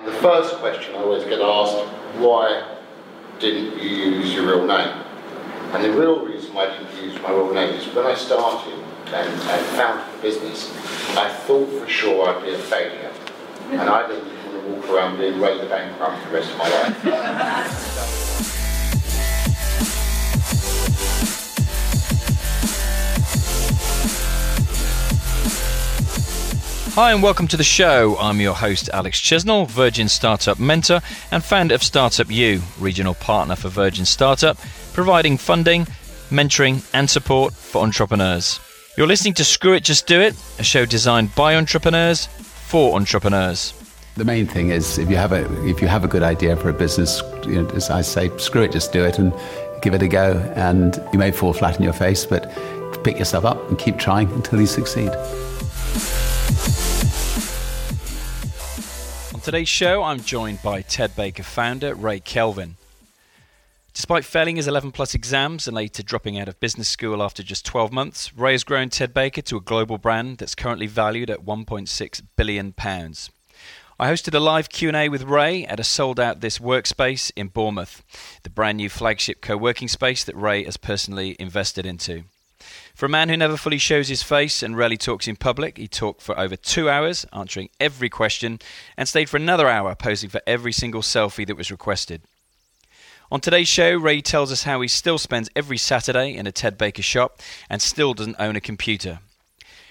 And the first question I always get asked, why didn't you use your real name? And the real reason why I didn't use my real name is when I started and, and founded the business, I thought for sure I'd be a failure. And I didn't want to walk around being Ray the Bankrupt for the rest of my life. Hi, and welcome to the show. I'm your host, Alex Chesnell, Virgin Startup Mentor and founder of Startup U, regional partner for Virgin Startup, providing funding, mentoring, and support for entrepreneurs. You're listening to Screw It, Just Do It, a show designed by entrepreneurs for entrepreneurs. The main thing is if you have a if you have a good idea for a business, you know, as I say, screw it, just do it and give it a go. And you may fall flat in your face, but pick yourself up and keep trying until you succeed. On today's show, I'm joined by Ted Baker founder Ray Kelvin. Despite failing his 11 plus exams and later dropping out of business school after just 12 months, Ray has grown Ted Baker to a global brand that's currently valued at 1.6 billion pounds. I hosted a live Q&A with Ray at a sold-out This Workspace in Bournemouth, the brand new flagship co-working space that Ray has personally invested into. For a man who never fully shows his face and rarely talks in public, he talked for over two hours, answering every question, and stayed for another hour posing for every single selfie that was requested. On today's show, Ray tells us how he still spends every Saturday in a Ted Baker shop and still doesn't own a computer.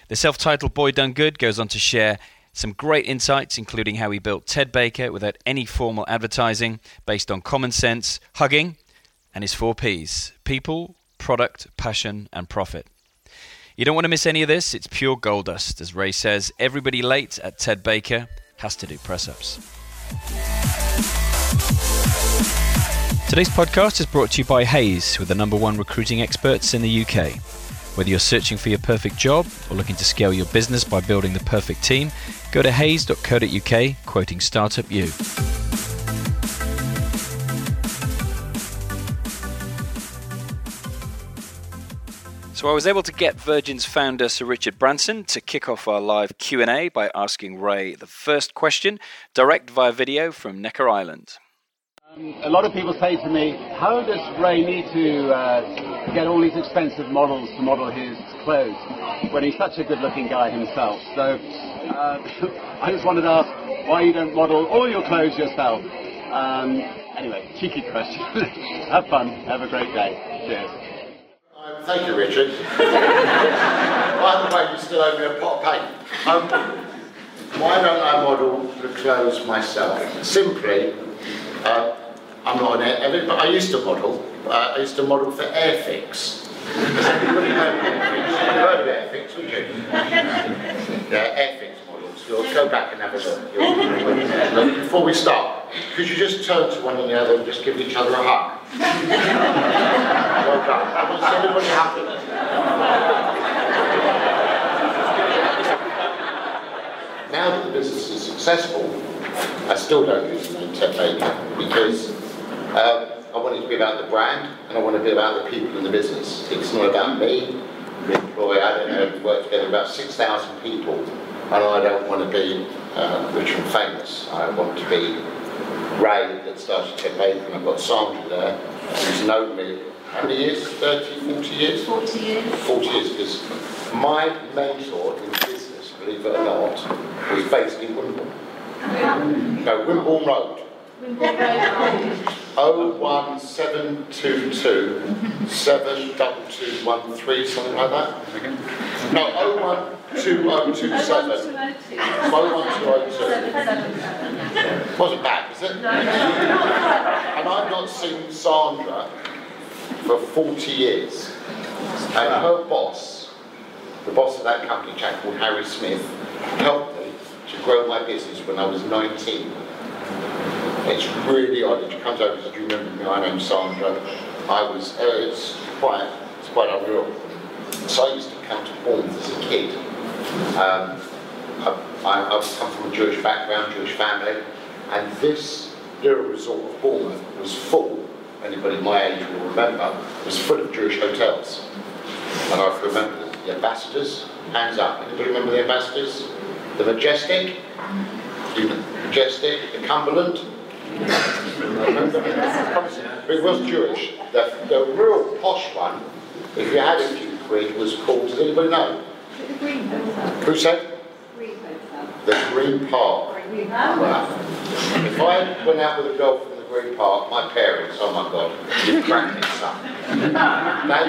The self titled Boy Done Good goes on to share some great insights, including how he built Ted Baker without any formal advertising, based on common sense, hugging, and his four P's people, product, passion, and profit. You don't want to miss any of this. It's pure gold dust. As Ray says, everybody late at Ted Baker has to do press ups. Today's podcast is brought to you by Hays, with the number one recruiting experts in the UK. Whether you're searching for your perfect job or looking to scale your business by building the perfect team, go to hays.co.uk, quoting Startup U. So I was able to get Virgin's founder Sir Richard Branson to kick off our live Q&A by asking Ray the first question, direct via video from Necker Island. Um, a lot of people say to me, how does Ray need to uh, get all these expensive models to model his clothes when he's such a good-looking guy himself? So uh, I just wanted to ask why you don't model all your clothes yourself. Um, anyway, cheeky question. have fun. Have a great day. Cheers. Thank you, Richard. By the way, you still owe me a pot of paint. Um, why don't I model the clothes myself? Simply, uh, I'm not an air, but I used to model. Uh, I used to model for Airfix. Does anybody know Airfix? You heard of Airfix, would you? Yeah, Airfix models. You'll go back and have a look. You'll, before we start, could you just turn to one another and just give each other a hug? Well done. Now that the business is successful, I still don't use the name Baker because um, I want it to be about the brand and I want it to be about the people in the business. It's not about me. We employ, I don't know, work together about 6,000 people and I don't want to be uh, rich and famous. I want to be Ray that started Ted Baker and I've got Sandra there who's known me how many years? 30, 40 years? 40 years. 40 years because my mentor in business, believe it or not, was based in Wimborne. Uh-huh. No, Wimborne Road. 01722 72213, something like that. No, oh 01227. 01202. Wasn't bad, was it? And I've not seen Sandra for 40 years. And her boss, the boss of that company, a chap called Harry Smith, helped me to grow my business when I was 19. It's really odd. She comes over and says, Do you remember me? My name's Sandra. I was, uh, it's quite, it's quite unreal. So I used to come to Bournemouth as a kid. Um, I, I, I've come from a Jewish background, Jewish family, and this little resort of Bournemouth was full, anybody my age will remember, was full of Jewish hotels. And I remember the ambassadors, hands up. Anybody remember the ambassadors? The Majestic, the Majestic, the Cumberland. it was Jewish. The, the real posh one, if you had a few quid, was called, does anybody know? The Green Hotel. Who said? The Green Park. If I went out with a girl from the Green Park, my parents, oh my God, you'd crack this up.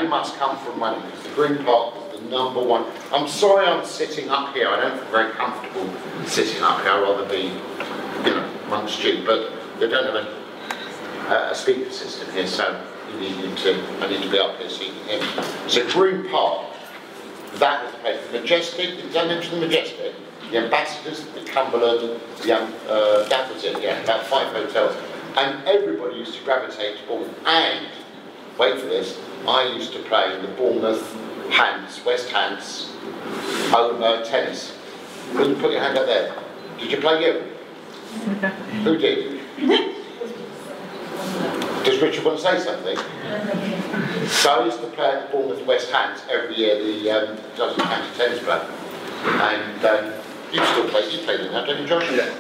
They must come from money because the Green Park was the number one. I'm sorry I'm sitting up here. I don't feel very comfortable sitting up here. I'd rather be, you know, amongst you. But they don't have a, a speaker system here, so you need to, I need to be up here so you can hear me. So Green Park, that was the place. The Majestic, did I mention the Majestic? The Ambassadors, the Cumberland, the, uh, that was it, yeah, about five hotels. And everybody used to gravitate to Bournemouth. And, wait for this, I used to play in the Bournemouth Hands, West Hants, oh, uh, tennis. Will you put your hand up there? Did you play you? Who did? Does Richard want to say something? So I used to play at the Bournemouth West Hants every year, the um, Johnson County Tennis Club. And um, you still play, you play in that, don't you, Josh? Yeah.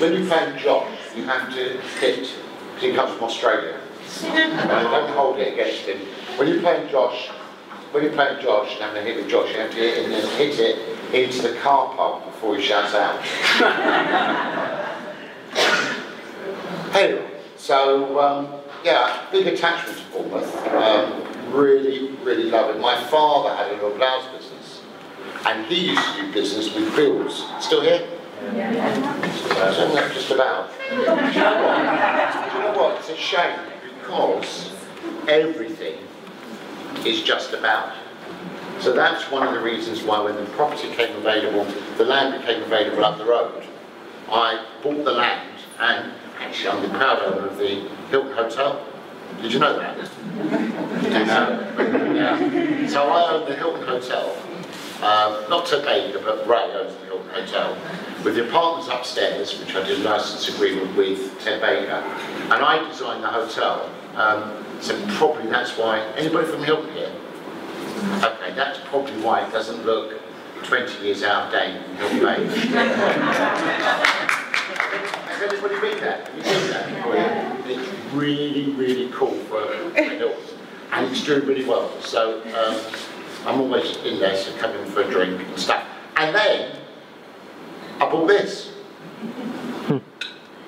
When you play Josh, you have to hit, because he comes from Australia. And don't hold it against him. When you play in Josh, when you're playing Josh and having a hit with Josh, you have to hit, and then hit it into the car park before he shouts out. anyway, so um, yeah, big attachment to Bournemouth. Um, really, really love it. My father had a little blouse business, and he used to do business with Bills. Still here? Isn't that just about? Do you know? Do you know what? It's a shame because everything is just about. So that's one of the reasons why when the property came available, the land became available up the road, I bought the land and actually I'm the proud owner of the Hilton Hotel. Did you know that? yeah. So I own the Hilton Hotel, um, not Ted Baker, but Ray owns the Hilton Hotel, with the apartments upstairs, which I did a license agreement with Ted Baker, and I designed the hotel. Um, so probably that's why, anybody from Hilton here? Okay, that's probably why it doesn't look 20 years out of date in Hilton Bay. Has anybody been there? Have you seen that? It's really, really cool for a Hilton. And it's doing really well. So um, I'm always in there, so come in for a drink and stuff. And then I bought this.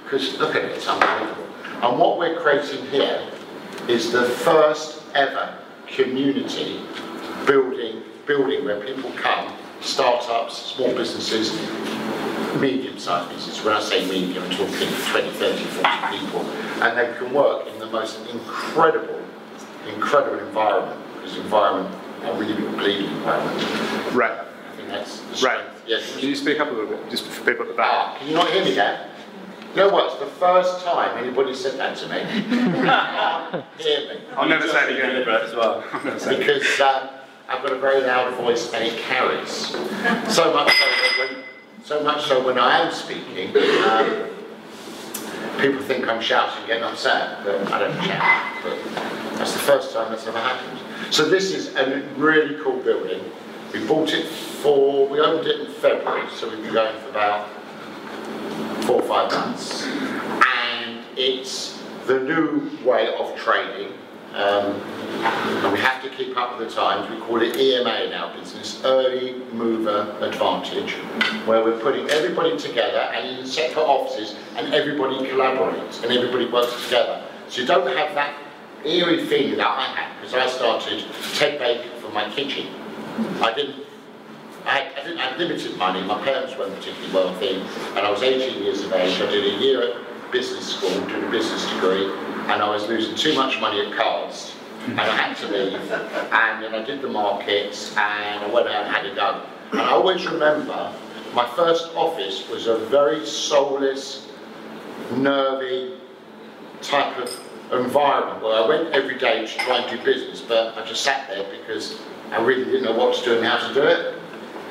Because look at it, it's unbelievable. And what we're creating here is the first ever community building, building where people come, startups, small businesses, medium-sized businesses. When I say medium, I'm talking 20, 30, 40 people. And they can work in the most incredible, incredible environment. Because environment, I really believe in environment. Right. I think that's the Right. Yes. Can you speak up a little bit, just for people at the back? Ah, can you not hear me there? You know what? It's the first time anybody said that to me. Hear me. I'll never say it again. as well. Because um, I've got a very loud voice and it carries. So much so that when, so much so when I am speaking, um, people think I'm shouting, getting upset, but I don't shout. But that's the first time that's ever happened. So this is a really cool building. We bought it for, we opened it in February, so we've been going for about four or five months. And it's the new way of trading. Um, and we have to keep up with the times. We call it EMA in our business, Early Mover Advantage, where we're putting everybody together and in separate offices and everybody collaborates and everybody works together. So you don't have that eerie feeling that I had because I started Ted Baker from my kitchen. I didn't I had, I didn't have limited money, my parents weren't particularly wealthy, and I was 18 years of age. I did a year at business school, did a business degree, and I was losing too much money at cards, and I had to leave. And then I did the markets, and I went out and had a go. And I always remember my first office was a very soulless, nervy type of environment where I went every day to try and do business, but I just sat there because I really didn't know what to do and how to do it.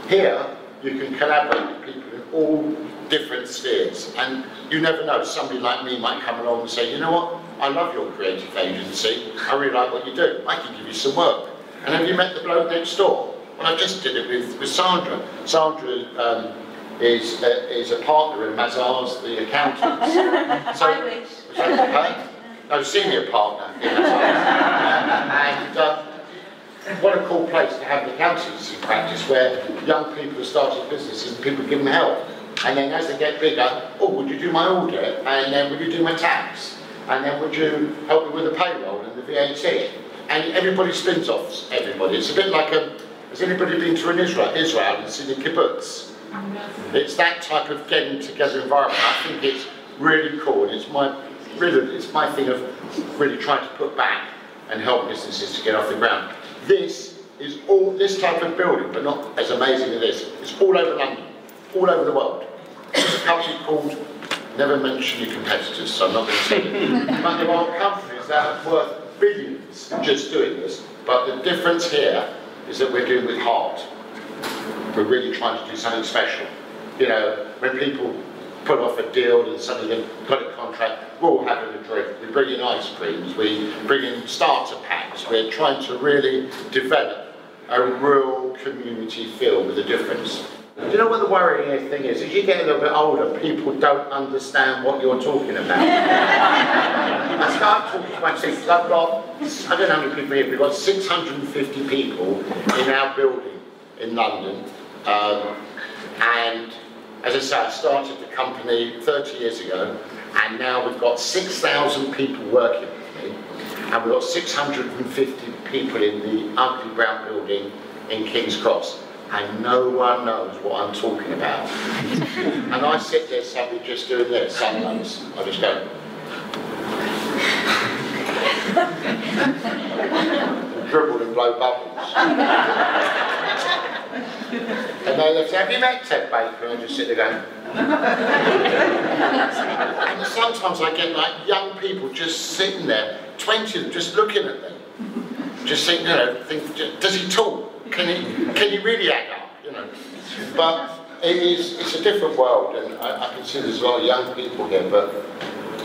Here, you can collaborate with people in all different spheres, and you never know, somebody like me might come along and say, you know what, I love your creative agency, I really like what you do, I can give you some work. And have you met the bloke next door? Well, I just did it with, with Sandra. Sandra um, is uh, is a partner in Mazars, the accountants. So, I wish. Huh? No, senior partner in Mazars. and uh, what a cool place to have an accountancy practice where young people are starting businesses and people give them help. And then as they get bigger, oh, would you do my audit? And then would you do my tax? And then would you help me with the payroll and the VAT? And everybody spins off everybody. It's a bit like a, has anybody been to an Israel, Israel and seen the kibbutz? It's that type of getting together environment. I think it's really cool. It's my, really, it's my thing of really trying to put back and help businesses to get off the ground. This is all, this type of building, but not as amazing as this, it's all over London, all over the world. There's a company called, never mention your competitors, so I'm not going to say it, but there are companies that are worth billions just doing this, but the difference here is that we're doing with heart. We're really trying to do something special. You know, when people put off a deal and suddenly they've got a contract, we're all having a drink. We bring in ice creams, we bring in starter packs. We're trying to really develop a real community feel with a difference. Do you know what the worrying thing is? As you get a little bit older, people don't understand what you're talking about. I start talking to my team, 'cause I've got, I don't know how many people here, we've got 650 people in our building in London. Um, and as I say, I started the company 30 years ago, and now we've got 6,000 people working with me, and we've got 650 people in the ugly brown building in King's Cross, and no one knows what I'm talking about. and I sit there suddenly just doing this, sometimes I just go. dribble and blow bubbles. And they say, have you met Ted Baker? And I just sit there going, and sometimes I get like young people just sitting there, 20 of them, just looking at them. Just think, you know, think, does he talk? Can you can he really add up? You know. But it is, it's a different world, and I, I can see there's a lot of young people here, but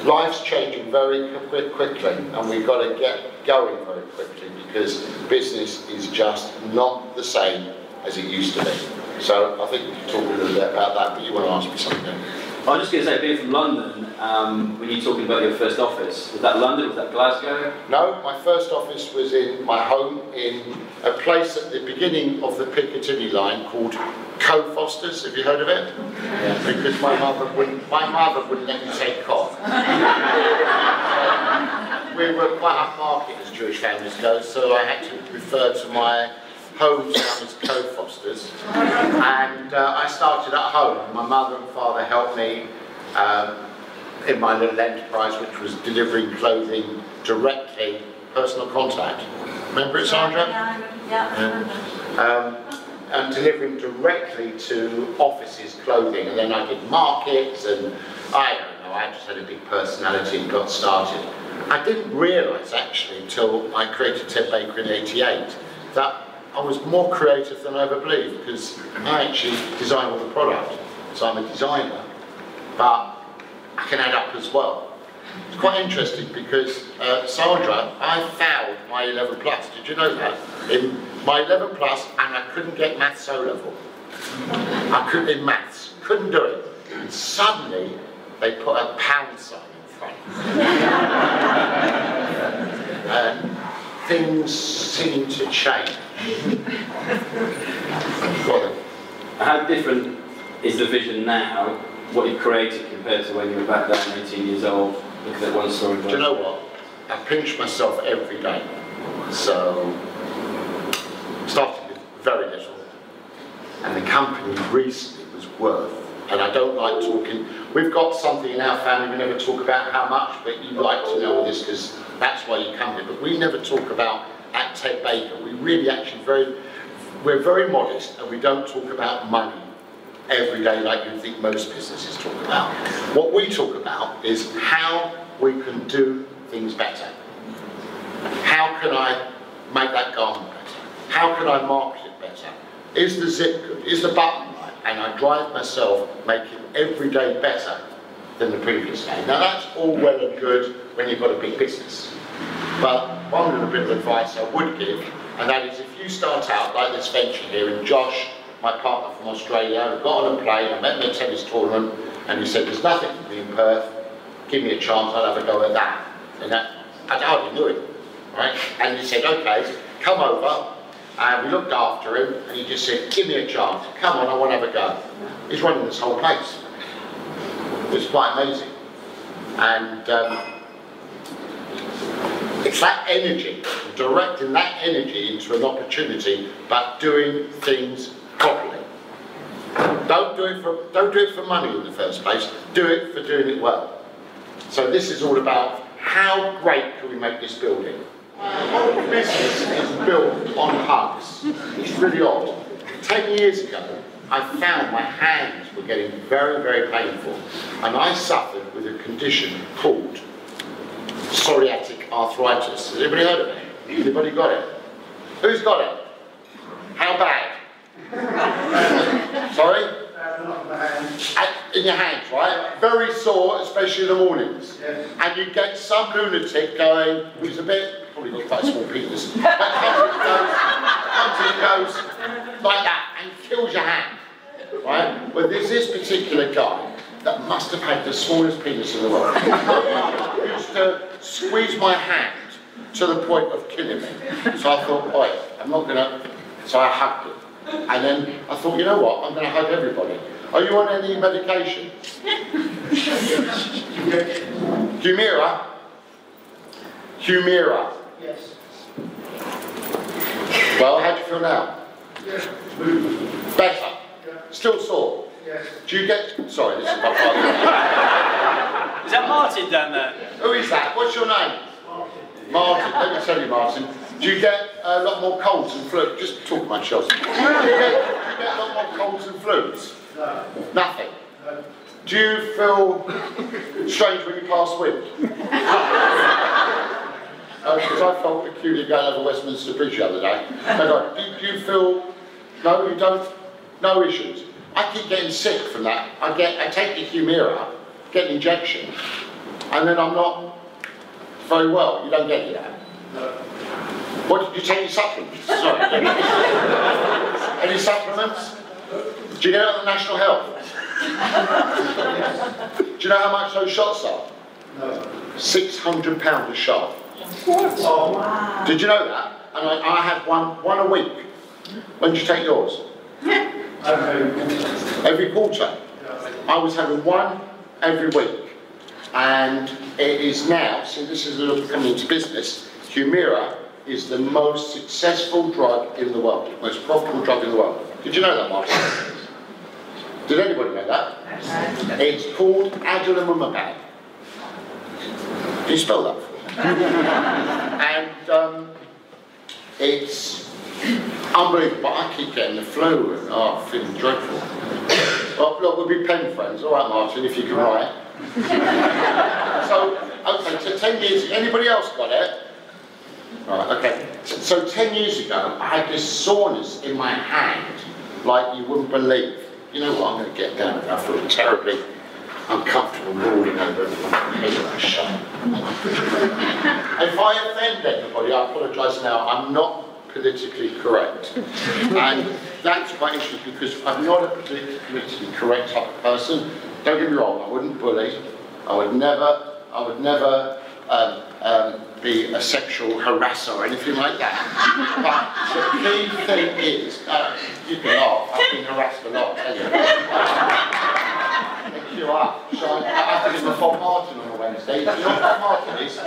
life's changing very quick, quickly, and we've got to get going very quickly because business is just not the same as it used to be. So I think we can talk a little bit about that, but you want to ask me something? I was just going to say, being from London, um, when you're talking about your first office, was that London, was that Glasgow? No, my first office was in my home in a place at the beginning of the Piccadilly line called Co Fosters. Have you heard of it? Yeah. Because my mother wouldn't, my mother wouldn't let me take cough. we were quite upmarket as Jewish families go, so I had to refer to my home town as Co Fosters. And uh, I started at home. My mother and father helped me. Um, in my little enterprise, which was delivering clothing directly, personal contact. Remember it, Sandra? Yeah, yeah, I remember. Um, and delivering directly to offices clothing, and then I did markets, and I don't know, I just had a big personality and got started. I didn't realise actually until I created Ted Baker in '88 that I was more creative than I ever believed because I actually design all the product, so I'm a designer, but I can add up as well. It's quite interesting because uh, Sandra, I failed my 11 plus. Did you know that? In my 11 plus, and I couldn't get maths O level. I couldn't in maths, couldn't do it. And suddenly, they put a pound sign in front. and things seem to change. How different is the vision now, what you've created compared to when you were back then, 18 years old, looking at one story? Do you know what? I pinch myself every day. So, started with very little. And the company recently was worth, and I don't like talking, we've got something in our family, we never talk about how much, but you like to know all this because that's why you come here. But we never talk about at Ted Baker. We really actually very, we're very modest and we don't talk about money every day like you think most businesses talk about. What we talk about is how we can do things better. How can I make that garment better? How can I market it better? Is the zip good? Is the button right? And I drive myself making every day better than the previous day. Now that's all well and good when you've got a big business. But one little bit of advice I would give, and that is if you start out like this venture here, and Josh my partner from Australia, got on a plane, I met at a tennis tournament, and he said, there's nothing for me in Perth, give me a chance, I'll have a go at that. And that, I hardly knew him, right? And he said, okay, come over, and we looked after him, and he just said, give me a chance, come on, I want to have a go. He's running this whole place. It was quite amazing. And um, it's that energy, directing that energy into an opportunity, but doing things properly. Don't do it for don't do it for money in the first place. Do it for doing it well. So this is all about how great can we make this building. My whole business is built on hugs. It's really odd. Ten years ago, I found my hands were getting very, very painful, and I suffered with a condition called psoriatic arthritis. Has anybody heard of it? Anybody got it? Who's got it? How bad? Sorry? In your hands, right? Very sore, especially in the mornings. And you get some lunatic going, who's a bit, probably got quite small penis, but comes and goes, comes and goes like that and kills your hand. Right? But there's this particular guy that must have had the smallest penis in the world. Used to squeeze my hand to the point of killing me. So I thought, right, I'm not gonna. So I hugged him. And then I thought, you know what? I'm gonna hug everybody. Are you on any medication? Humira? Humira. Yes. Well, how do you feel now? Yes. Better. Still sore. Yes. Do you get? Sorry, this is my father. Is that Martin down there? Who is that? What's your name? Martin. Martin. Let me tell you, Martin. Do you get a lot more colds and flu? Just talk about yourself. Do you, get, do you get a lot more colds and flus? No. Nothing. No. Do you feel strange when you pass wind? Uh, because I felt peculiar going over Westminster Bridge the other day. And I, do, do you feel? No, you don't. No issues. I keep getting sick from that. I get, I take the Humira, get an injection, and then I'm not very well. You don't get it that. What did you take? Any supplements? Sorry. Any supplements? Do you get out of the National Health? Do you know how much those shots are? No. Six hundred pound a shot. What? Oh. wow. Did you know that? And I, I had one one a week. When did you take yours? Every quarter. I was having one every week. And it is now, so this is a little coming into business, Humira is the most successful drug in the world, most profitable drug in the world. Did you know that, Martin? Did anybody know that? It's called adalimumab. Can you spell that and um, it's unbelievable. I keep getting the flu and oh, I'm feeling dreadful. Well, look, we'll be pen friends. All right, Martin, if you can write. so, okay, so 10 years, anybody else got it? Right, okay. So, so 10 years ago, I had this soreness in my hand, like you wouldn't believe. You know what, I'm going to get down I feel terribly uncomfortable rolling over everyone. If I offend anybody, I apologise now. I'm not politically correct. and that's quite interesting because I'm not a politically correct type of person. Don't get me wrong, I wouldn't bully. I would never, I would never um, um, be a sexual harasser or anything like that. but the key thing is, uh, you can laugh, I've been harassed a lot, you. You up. So I, I have to give a Martin on a Wednesday. Do you know what Martin is?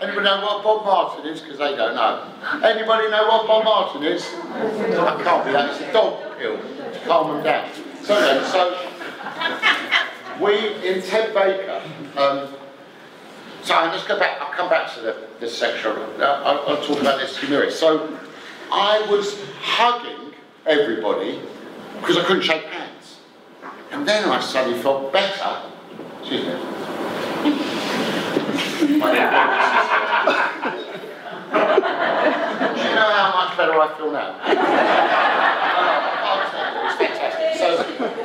Anybody know what Bob Martin is? Because they don't know. Anybody know what Bob Martin is? I can't be that. It's a dog pill to calm them down. So then, so we in Ted Baker. Um, so let's go back. I'll come back to the, this section. I'll, I'll talk about this humorous. So I was hugging everybody because I couldn't shake hands, and then I suddenly felt better. Excuse me. Do you know how much better I feel now? So,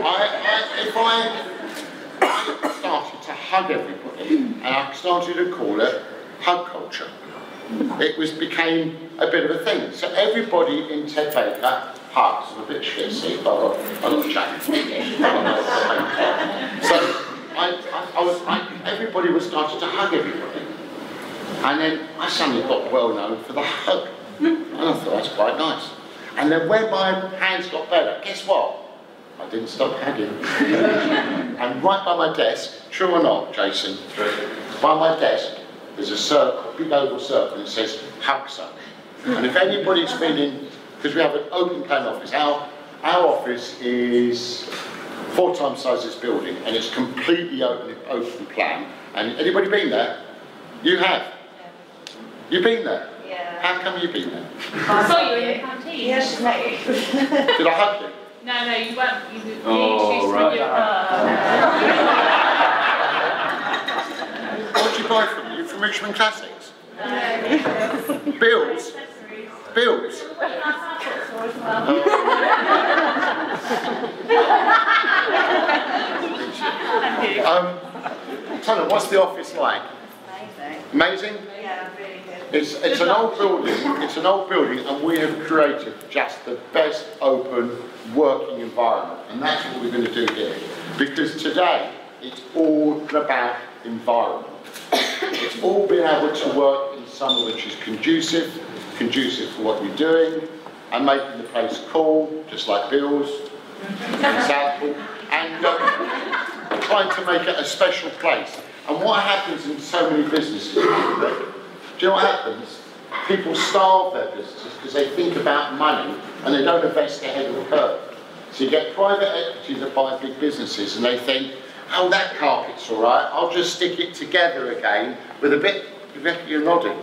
I, if I, started to hug everybody, and I started to call it hug culture. It was became a bit of a thing. So everybody in Ted Baker hugs. I'm a bit shit, see, but I got a chat. so I, I, I was, everybody was starting to hug everybody. And then I suddenly got well known for the hug. And I thought that's quite nice. And then when my hands got better, guess what? I didn't stop hugging. and right by my desk, true or not, Jason, True. by my desk, there's a circle, big oval circle, and it says hug suck. And if anybody's feeling, because we have an open plan office, our, our office is four times the size of this building, and it's completely open, open plan. And anybody been there? You have. You've been there. Yeah. How come you've been there? I saw you in the canteen. Yes, mate. Did I hug you? No, no, you weren't. You, you Oh, introduced right. me. What did you buy from? You from Richmond Classics? No. Bills? Bills? Um, Tana, what's the office like? Amazing. Amazing? Yeah, really good. It's, it's an old building, it's an old building, and we have created just the best open working environment. And that's what we're going to do here. Because today, it's all about environment. It's all being able to work in somewhere which is conducive, conducive for what you're doing, and making the place cool, just like Bill's, Southport, and um, trying to make it a special place. And what happens in so many businesses, do you know what happens? People starve their businesses because they think about money and they don't invest ahead of the curve. So you get private equity that buy big businesses and they think, oh, that carpet's all right, I'll just stick it together again with a bit, you're nodding.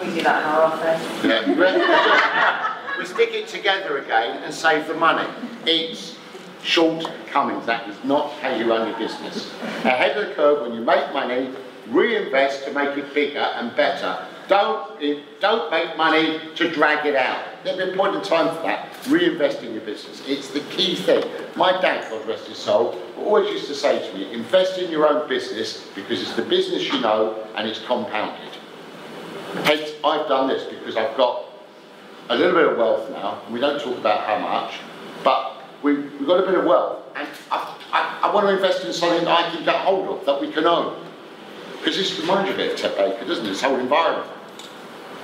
We do that in our office. Yeah, we- we stick it together again and save the money. It's shortcomings. That is not how you run your business. Ahead of the curve, when you make money, reinvest to make it bigger and better. Don't, don't make money to drag it out. There'll be a point in time for that. Reinvest in your business. It's the key thing. My dad, God rest his soul, always used to say to me, invest in your own business because it's the business you know and it's compounded. Hence, I've done this because I've got a little bit of wealth now. We don't talk about how much, but we, we've got a bit of wealth, and I, I, I want to invest in something that I can get hold of, that we can own. Because this reminds you a bit of Ted Baker, doesn't it? This whole environment.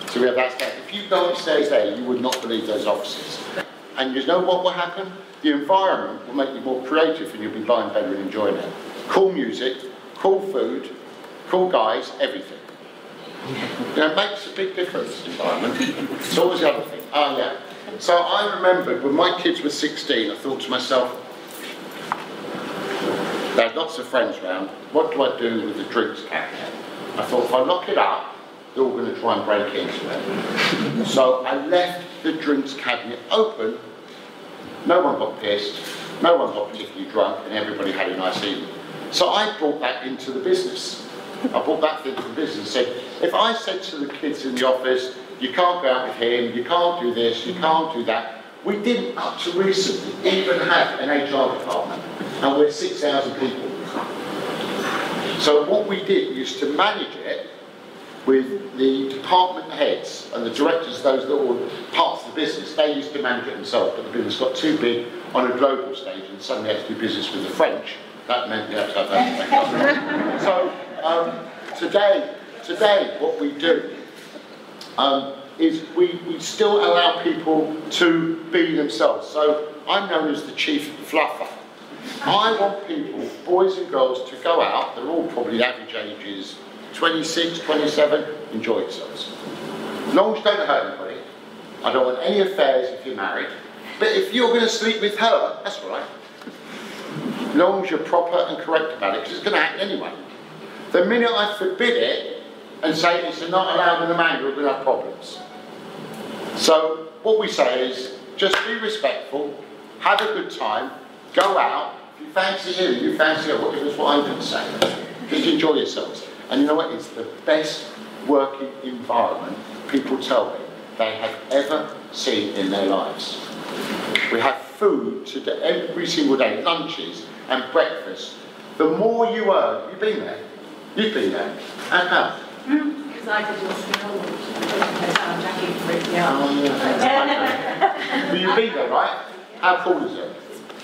So we have that. If you go upstairs there, you would not believe those offices. And you know what will happen? The environment will make you more creative and you'll be buying better and enjoying it. Cool music, cool food, cool guys, everything. You know, it makes a big difference, environment. It's always the other thing. Oh, yeah. So I remembered when my kids were 16, I thought to myself, they had lots of friends round, what do I do with the drinks cabinet? I thought, if I lock it up, they're all going to try and break into it. so I left the drinks cabinet open. No one got pissed, no one got particularly drunk, and everybody had a nice evening. So I brought that into the business. I brought that thing to the business and said, if I said to the kids in the office, you can't go out with him, you can't do this, you can't do that. We didn't, up to recently, even have an HR department, and we're 6,000 people. So what we did was to manage it with the department heads and the directors, those were parts of the business, they used to manage it themselves, but the business got too big on a global stage and suddenly had to do business with the French. That meant you had to have that. so um, today, today what we do um, is we, we still allow people to be themselves. So I'm known as the chief fluffer. I want people, boys and girls, to go out, they're all probably average ages 26, 27, enjoy yourselves. As long as you don't hurt anybody, I don't want any affairs if you're married, but if you're going to sleep with her, that's all right. As long as you're proper and correct about it, because it's going to happen anyway. The minute I forbid it and say it's not allowed in the manual, we're going to have problems. So what we say is just be respectful, have a good time, go out. If you fancy him, you fancy her, whatever is what I'm going to say. Just enjoy yourselves. And you know what? It's the best working environment people tell me they have ever seen in their lives. We have food to do every single day, lunches and breakfast. The more you earn, you've been there. You've been there. And how? Because I did your school. Jackie freaked me Oh, out. Well, you've been there, right? How cool is it?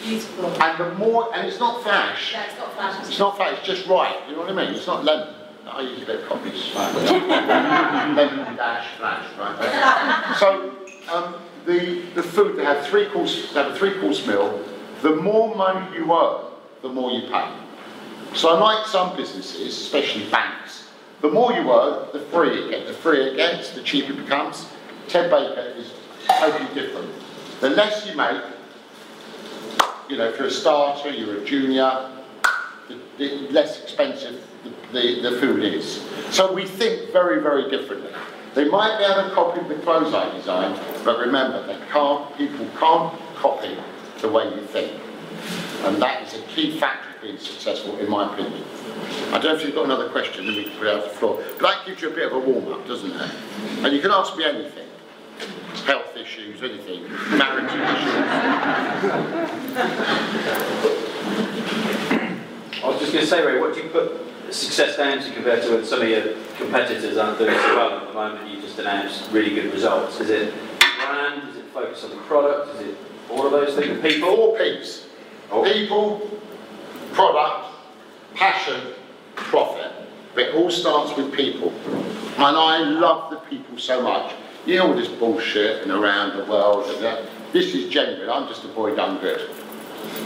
Beautiful. And the more, and it's not flash. Yeah, it's not flash. It's not flash, it's just right. You know what I mean? It's not lemon. I use a bit of coffee lemon dash flash, right? So, um, the, the food, they have three course, they have a three course meal. The more money you earn, the more you pay. So unlike some businesses, especially banks, the more you earn, the free it gets. The free it gets, the cheaper it becomes. Ted Baker is totally different. The less you make, you know, if you're a starter, you're a junior, the, the less expensive the, the, the food is. So we think very, very differently. They might be able to copy the clothes I design, but remember, they can't, people can't copy the way you think. And that is a key factor of being successful, in my opinion. I don't know if you've got another question, then we can put it out the floor. But that gives you a bit of a warm-up, doesn't it? And you can ask me anything. Health issues, anything. Marriage issues. I was just going to say, Ray, what do you put success down to compared to some of your competitors aren't doing so well at the moment? You just announced really good results. Is it brand? Is it focus on the product? Is it all of those things? People? Four P's. Oh. People, product, passion, profit. But it all starts with people. And I love the people so much. Know all this bullshit and around the world and that. This is genuine. I'm just a boy done good.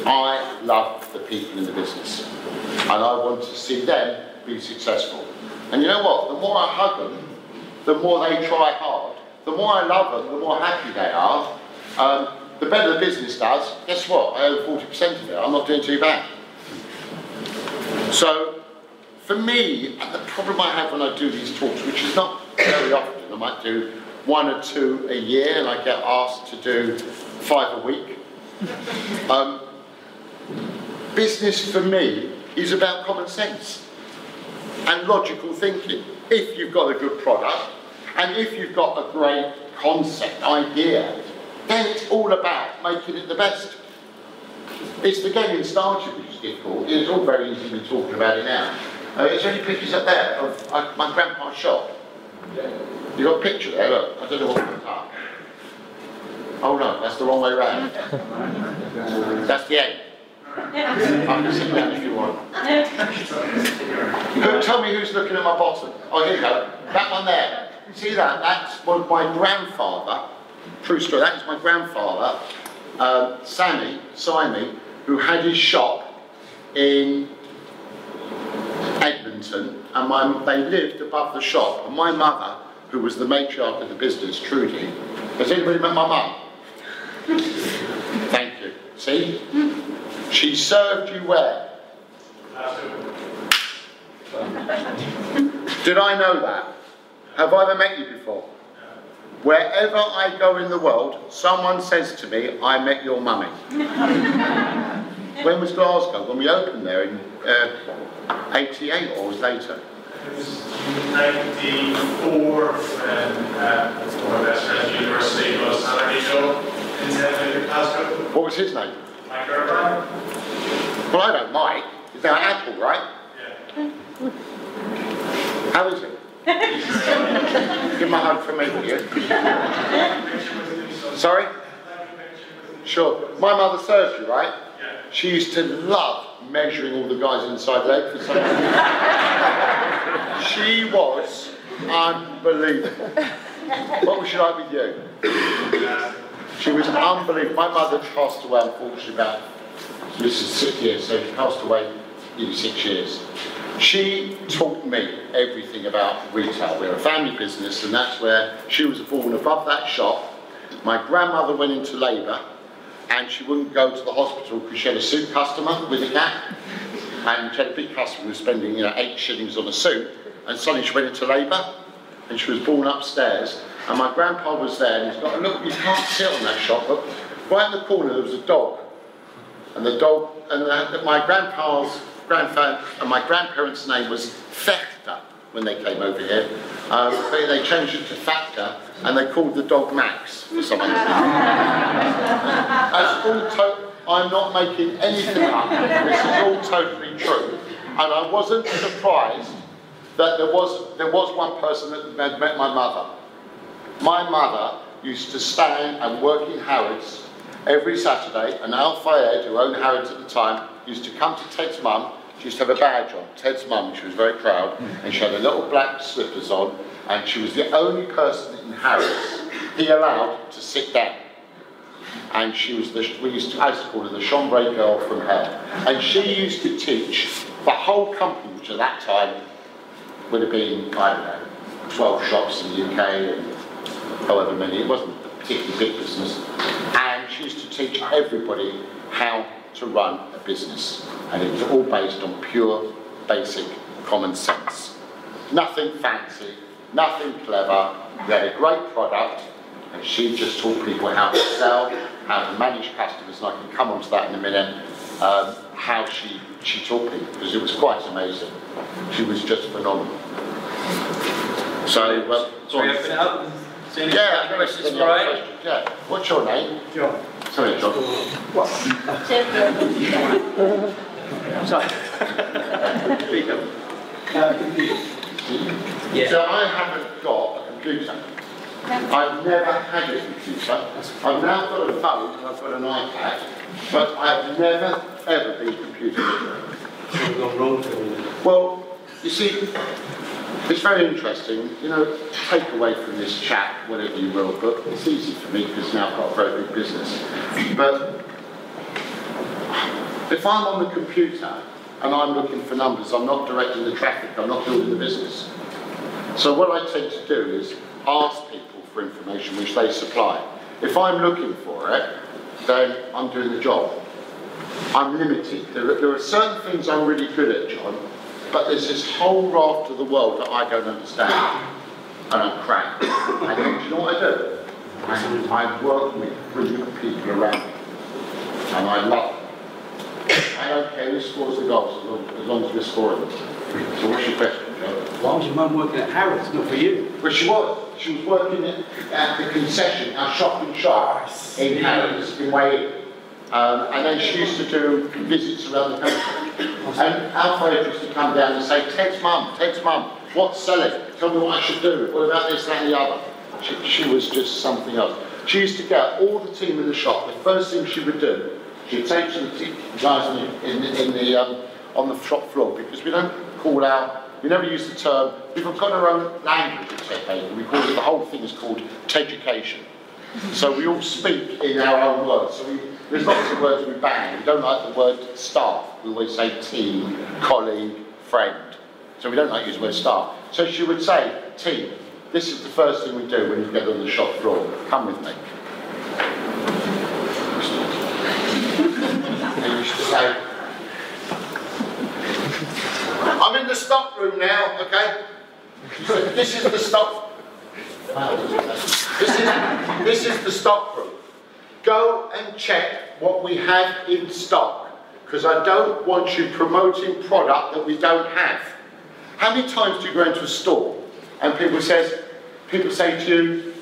I love the people in the business. And I want to see them be successful. And you know what? The more I hug them, the more they try hard. The more I love them, the more happy they are. Um, the better the business does, guess what? I own 40% of it. I'm not doing too bad. So, for me, the problem I have when I do these talks, which is not very often, I might do one or two a year, and I get asked to do five a week. Um, business for me is about common sense and logical thinking. If you've got a good product and if you've got a great concept, idea, then it's all about making it the best. It's the getting started which is difficult. It's all very easy to be talking about it now. Uh, is there any pictures up there of uh, my grandpa's shop? You got a picture there? Look, I don't know what it's up. Oh no, that's the wrong way round. That's the end. I can sit down if you want. Who, tell me who's looking at my bottom. Oh, here you go. That one there. See that? That's my, my grandfather. True story. That is my grandfather, um, Sammy, Simon, who had his shop in Edmonton, and my, they lived above the shop. And my mother, who was the matriarch of the business, Trudy, has anybody met my mum? Thank you. See? She served you where? Did I know that? Have I ever met you before? Wherever I go in the world, someone says to me, I met your mummy. when was Glasgow? When we opened there in uh, 88 or was later? It was 94 when uh, one of my best friends at university was Saturday show in uh, Glasgow. What was his name? Mike Irvine. Well, I don't mind. It's now Apple, right? Yeah. How is it? Give my a hug from me, will you? Sorry? Sure. My mother served you, right? Yeah. She used to love measuring all the guys inside leg for some She was unbelievable. What was she like with you? She was unbelievable. My mother passed away, unfortunately, about this is six years, so she passed away in six years. She taught me everything about retail. We're a family business, and that's where she was born above that shop. My grandmother went into labour, and she wouldn't go to the hospital because she had a suit customer with a cat, and she had a big customer who was spending you know eight shillings on a suit, and suddenly she went into labour, and she was born upstairs, and my grandpa was there, and he's got a look. You can't sit on that shop, but right in the corner there was a dog, and the dog, and the, my grandpa's grandfather and my grandparents' name was Fechter when they came over here. Um, but they changed it to Factor and they called the dog Max for some reason. All to- I'm not making anything up. This is all totally true. And I wasn't surprised that there was, there was one person that had met my mother. My mother used to stand and work in Harrods every Saturday, and Al Fayed, who owned Harrods at the time, used to come to Ted's mum. She used to have a badge on. Ted's mum, she was very proud, and she had a little black slippers on, and she was the only person in Harrods he allowed to sit down. And she was the, we used to, I used to call her the chambray girl from hell. And she used to teach the whole company, which at that time would have been, I don't know, 12 shops in the UK and however many, it wasn't a particularly big business. And she used to teach everybody how to run business. And it was all based on pure, basic common sense. Nothing fancy, nothing clever. We had a great product, and she just taught people how to sell, how to manage customers, and I can come on to that in a minute, um, how she, she taught people, because it was quite amazing. She was just phenomenal. So, well, Shall we open it up? See any yeah, questions any for other Ray? questions? Yeah. What's your name? John. Sorry, John. Sorry. Speak up. Yeah. So I haven't got a computer. I've never had a computer. I've now got a phone and I've got an iPad, but I've never ever been computer literate. Well, you see, it's very interesting. You know, take away from this chat whatever you will, but it's easy for me because now I've got a very big business. But if I'm on the computer and I'm looking for numbers, I'm not directing the traffic, I'm not building the business. So what I tend to do is ask people for information which they supply. If I'm looking for it, then I'm doing the job. I'm limited. There are, there are certain things I'm really good at, John, but there's this whole raft of the world that I don't understand. And I'm crap. And then, do you know what I do? I, I work with brilliant people around me. And I love them. I don't care who scores the goals as long as, long as we're scoring them. So what's your question, Joe? Why was your mum working at Harrods, not for you? Well, she was. She was working at, at the concession, our shop oh, and shop in Harrods, in Wales. Um, and then she used to do visits around the country. And Alfred used to come down and say, Ted's mum, Ted's mum, what's selling? Tell me what I should do. What about this, that and the other? She, she was just something else. She used to get all the team in the shop. The first thing she would do, she'd say to the guys in the, in the, um, on the shop floor, because we don't call out, we never use the term, we've got our own language at Ted We call it, the whole thing is called education. So we all speak in our own words. So we, there's lots of words we ban. We don't like the word staff. We always say team, colleague, friend. So we don't like use the word staff. So she would say, team, this is the first thing we do when you get on the shop floor. Come with me. And you should say, I'm in the stock room now, okay? This is the stock. This is, this is the stock room. Go and check what we have in stock, because I don't want you promoting product that we don't have. How many times do you go into a store and people says, people say to you,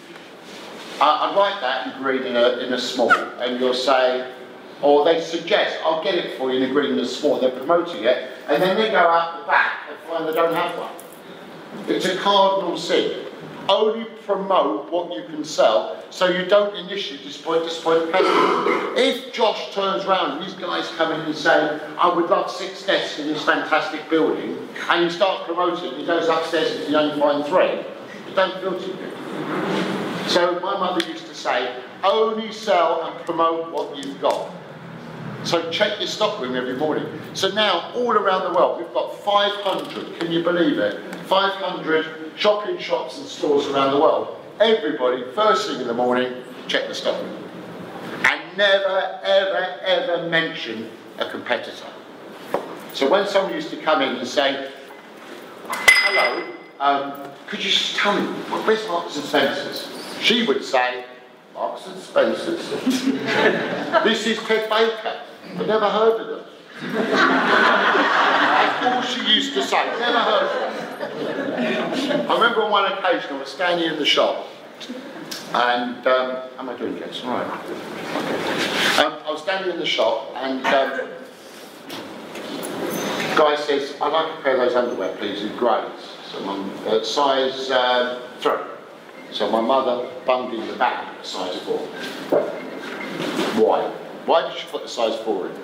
I, I'd like that in green in a, in a small, and you'll say, or they suggest, I'll get it for you in a green and a small, they're promoting it, and then they go out the back and find they don't have one. It's a cardinal sin. Only promote what you can sell so you don't initially disappoint, disappoint the customer. If Josh turns around and these guys come in and say, I would love six desks in this fantastic building, and you start promoting, he goes upstairs and you only find three, you don't feel too good. So my mother used to say, only sell and promote what you've got. So check your stock room every morning. So now, all around the world, we've got 500, can you believe it? 500 shopping shops and stores around the world. Everybody, first thing in the morning, check the stock. And never, ever, ever mention a competitor. So when someone used to come in and say, hello, um, could you just tell me, where's Marks and Spencer's? She would say, Marks and Spencer's. this is Ted Baker. I've never heard of them. That's all she used to say. Never heard of them. I remember on one occasion I was standing in the shop and, um, am I doing, Jess? All right. Um, I was standing in the shop and um, guy says, I'd like a pair of those underwear, please, in greys. So my, uh, size um, three. So my mother bunged in the back, size four. Why? Why did she put the size four in?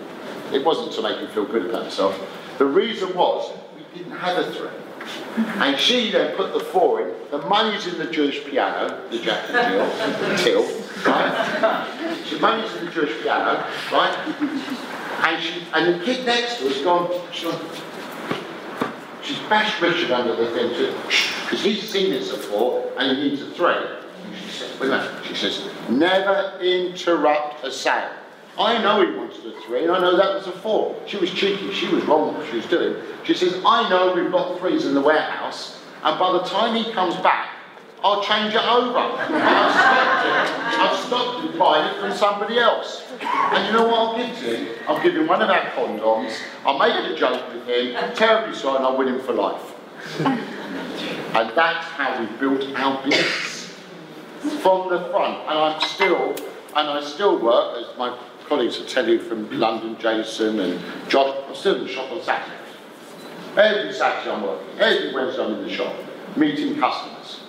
It wasn't to make him feel good about himself. The reason was we didn't have a three. Mm-hmm. And she then put the four in. The money's in the Jewish piano, the Jack and Jill, Till, right? The money's in the Jewish piano, right? And she and the kid next to her's gone, she's gone, she's bashed Richard under the thing too, because he's seen this before and he needs a three. She says, wait a minute, she says, never interrupt a sale. I know he wanted a three, and I know that was a four. She was cheeky, she was wrong what she was doing. She says, I know we've got threes in the warehouse, and by the time he comes back, I'll change it over. I've stopped it. I've stopped him buying it from somebody else. And you know what I'll give to him? I'll give him one of our condoms, I'll make it a joke with him, terribly sorry, and I'll win him for life. And that's how we built our business. From the front. And I'm still, and I still work, as my colleagues will tell you from London, Jason and Josh, I'm still in the shop on Saturday. Every Saturday I'm working, every Wednesday I'm in the shop, meeting customers.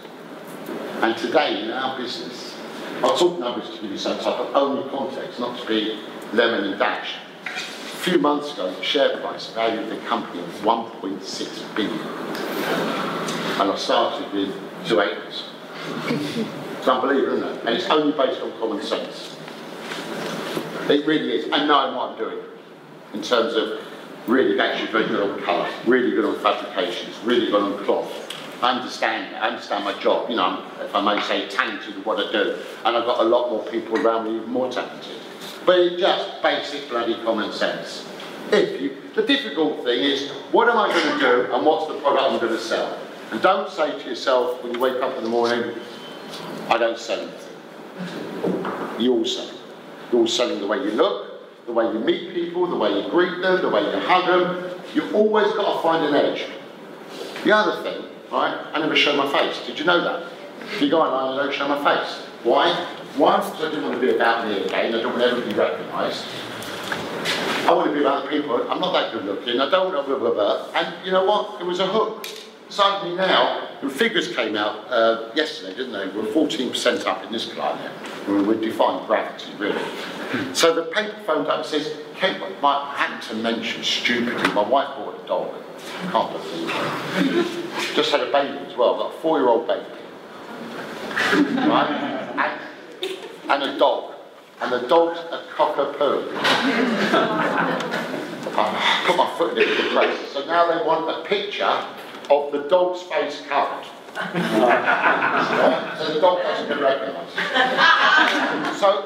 And today in our business, I'll talk numbers to give you some type of only context, not to be lemon and dash. A few months ago, the share price valued the company at 1.6 billion. And I started with two acres. It's unbelievable, isn't it? And it's only based on common sense. It really is. And knowing what I'm doing in terms of really actually very good on colour, really good on fabrications, really good on cloth. I understand I understand my job, you know, I'm, if I may say, talented at what I do. And I've got a lot more people around me even more talented. But it's just basic bloody common sense. If you, the difficult thing is, what am I going to do and what's the product I'm going to sell? And don't say to yourself when you wake up in the morning, I don't sell anything. You all sell. You're all selling the way you look, the way you meet people, the way you greet them, the way you hug them. You've always got to find an edge. The other thing, right, I never show my face. Did you know that? If you go online, I don't show my face. Why? One, because I didn't want to be about me again. I don't want be recognised. I want to be about people. I'm not that good looking. I don't want to blah, blah, blah. And you know what? It was a hook. Suddenly now, the figures came out uh, yesterday, didn't they? We're 14% up in this climate. We would define gravity, really. So the paper phoned up and says, Kate, I had to mention stupidly, my wife bought a dog. Can't believe it. Just had a baby as well, got a four-year-old baby. Right? And, and a dog. And the dog's a cockapoo. I put my foot in it with the. So now they want a picture of the dog's face covered. Right? So the dog doesn't get recognised. So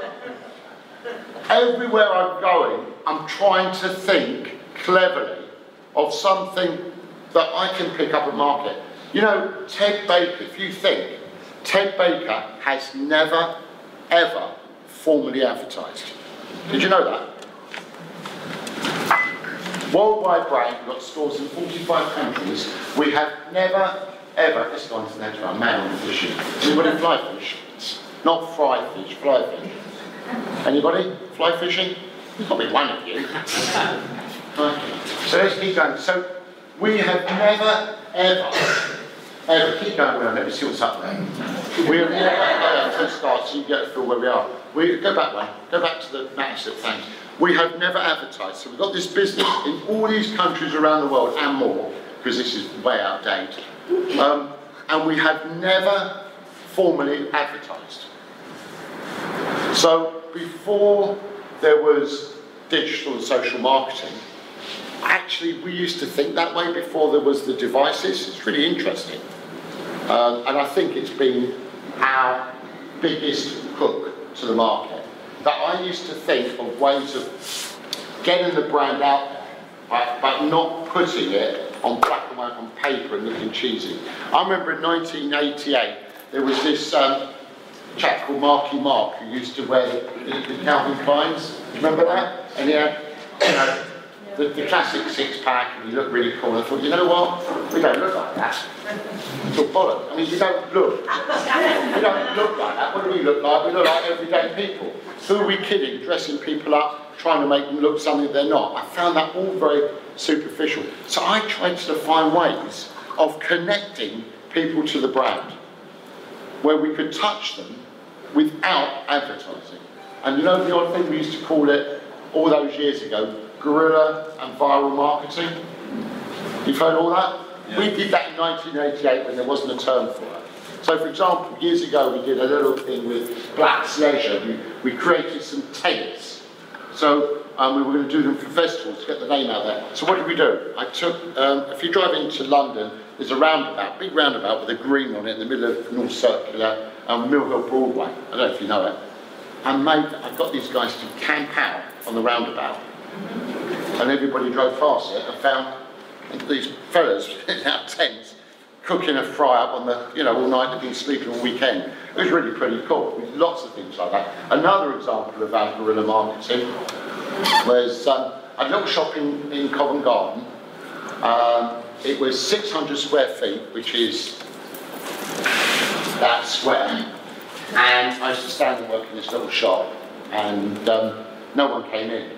everywhere I'm going, I'm trying to think cleverly of something that I can pick up a market. You know, Ted Baker, if you think, Ted Baker has never, ever formally advertised. Did you know that? Worldwide brand, we've got stores in 45 countries. We have never, ever, let's go into that I'm man on fishing. Anybody fly fish? Not fry fish, fly fish. Anybody fly fishing? To be one of you. So let's keep going. So we have never, ever, ever, keep going around, let me see what's up there. We have never, ever, to so you get a feel where we are. We, go back one, go back to the massive things. We have never advertised. So we've got this business in all these countries around the world and more, because this is way out of date. Um, and we have never formally advertised. So before there was digital and social marketing, actually we used to think that way before there was the devices. It's really interesting. Um, and I think it's been our biggest hook to the market. That I used to think of ways of getting the brand out there, but, but not putting it on black and white on paper and looking cheesy. I remember in 1988, there was this um, chap called Marky Mark who used to wear the, the Calvin Kleins. Remember that? And he had, you know, the, the classic six pack, and he looked really cool. I thought, you know what? We don't look like that. It's all bollocks. I mean, you don't look. We don't look like that. What do we look like? We look like everyday people. Who are we kidding? Dressing people up, trying to make them look something they're not. I found that all very superficial. So I tried to find ways of connecting people to the brand where we could touch them without advertising. And you know the odd thing we used to call it all those years ago, guerrilla and viral marketing? You've heard all that? We did that in 1988 when there wasn't a term for it. So for example, years ago we did a little thing with Black's Leisure. We, we created some tents. So um, we were going to do them for festivals to get the name out there. So what did we do? I took, um, if you drive into London, there's a roundabout, big roundabout with a green on it in the middle of North Circular and Mill Hill Broadway. I don't know if you know it. And made, I got these guys to camp out on the roundabout. And everybody drove past it and found these fellas in our tents cooking a fry up on the, you know, all night, they've been sleeping all weekend. It was really pretty cool. Lots of things like that. Another example of our guerrilla marketing was um, a little shop in, in Covent Garden. Um, it was 600 square feet, which is that square. And I used to stand and work in this little shop, and um, no one came in.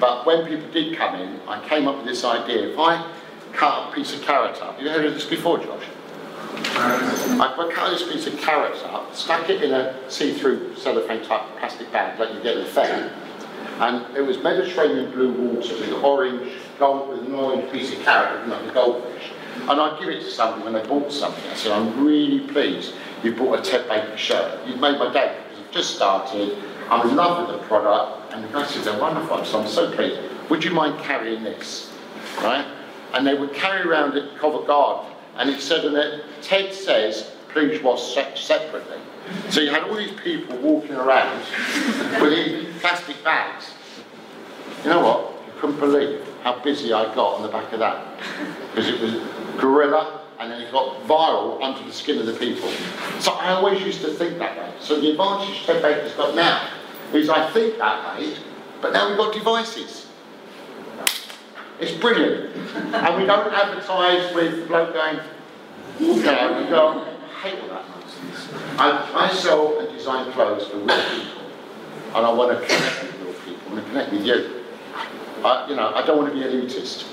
But when people did come in, I came up with this idea. If I cut a piece of carrot up, you heard of this before, Josh? I cut this piece of carrot up, stuck it in a see-through cellophane type plastic bag like you get in a fair, and it was Mediterranean blue water with orange, gold, with an orange piece of carrot looking like a goldfish. And I'd give it to somebody when they bought something. I said, I'm really pleased you bought a Ted Baker shirt. You've made my day because I've just started. I'm in love with the product. And the said, they're wonderful. So I'm so pleased. Would you mind carrying this? Right? And they would carry around it Covent Garden. And it said in it, Ted says, please wash se- separately. So you had all these people walking around with these plastic bags. You know what? You couldn't believe how busy I got on the back of that. Because it was guerrilla and then it got viral under the skin of the people. So I always used to think that way. So the advantage Ted Baker's got now is I think that way, but now we've got devices. It's brilliant. and we don't advertise with bloke going, you know, we go, I hate all that nonsense. I, I sell and design clothes for real people. And I want to connect with real people. I want to connect with you. I, you know, I don't want to be elitist.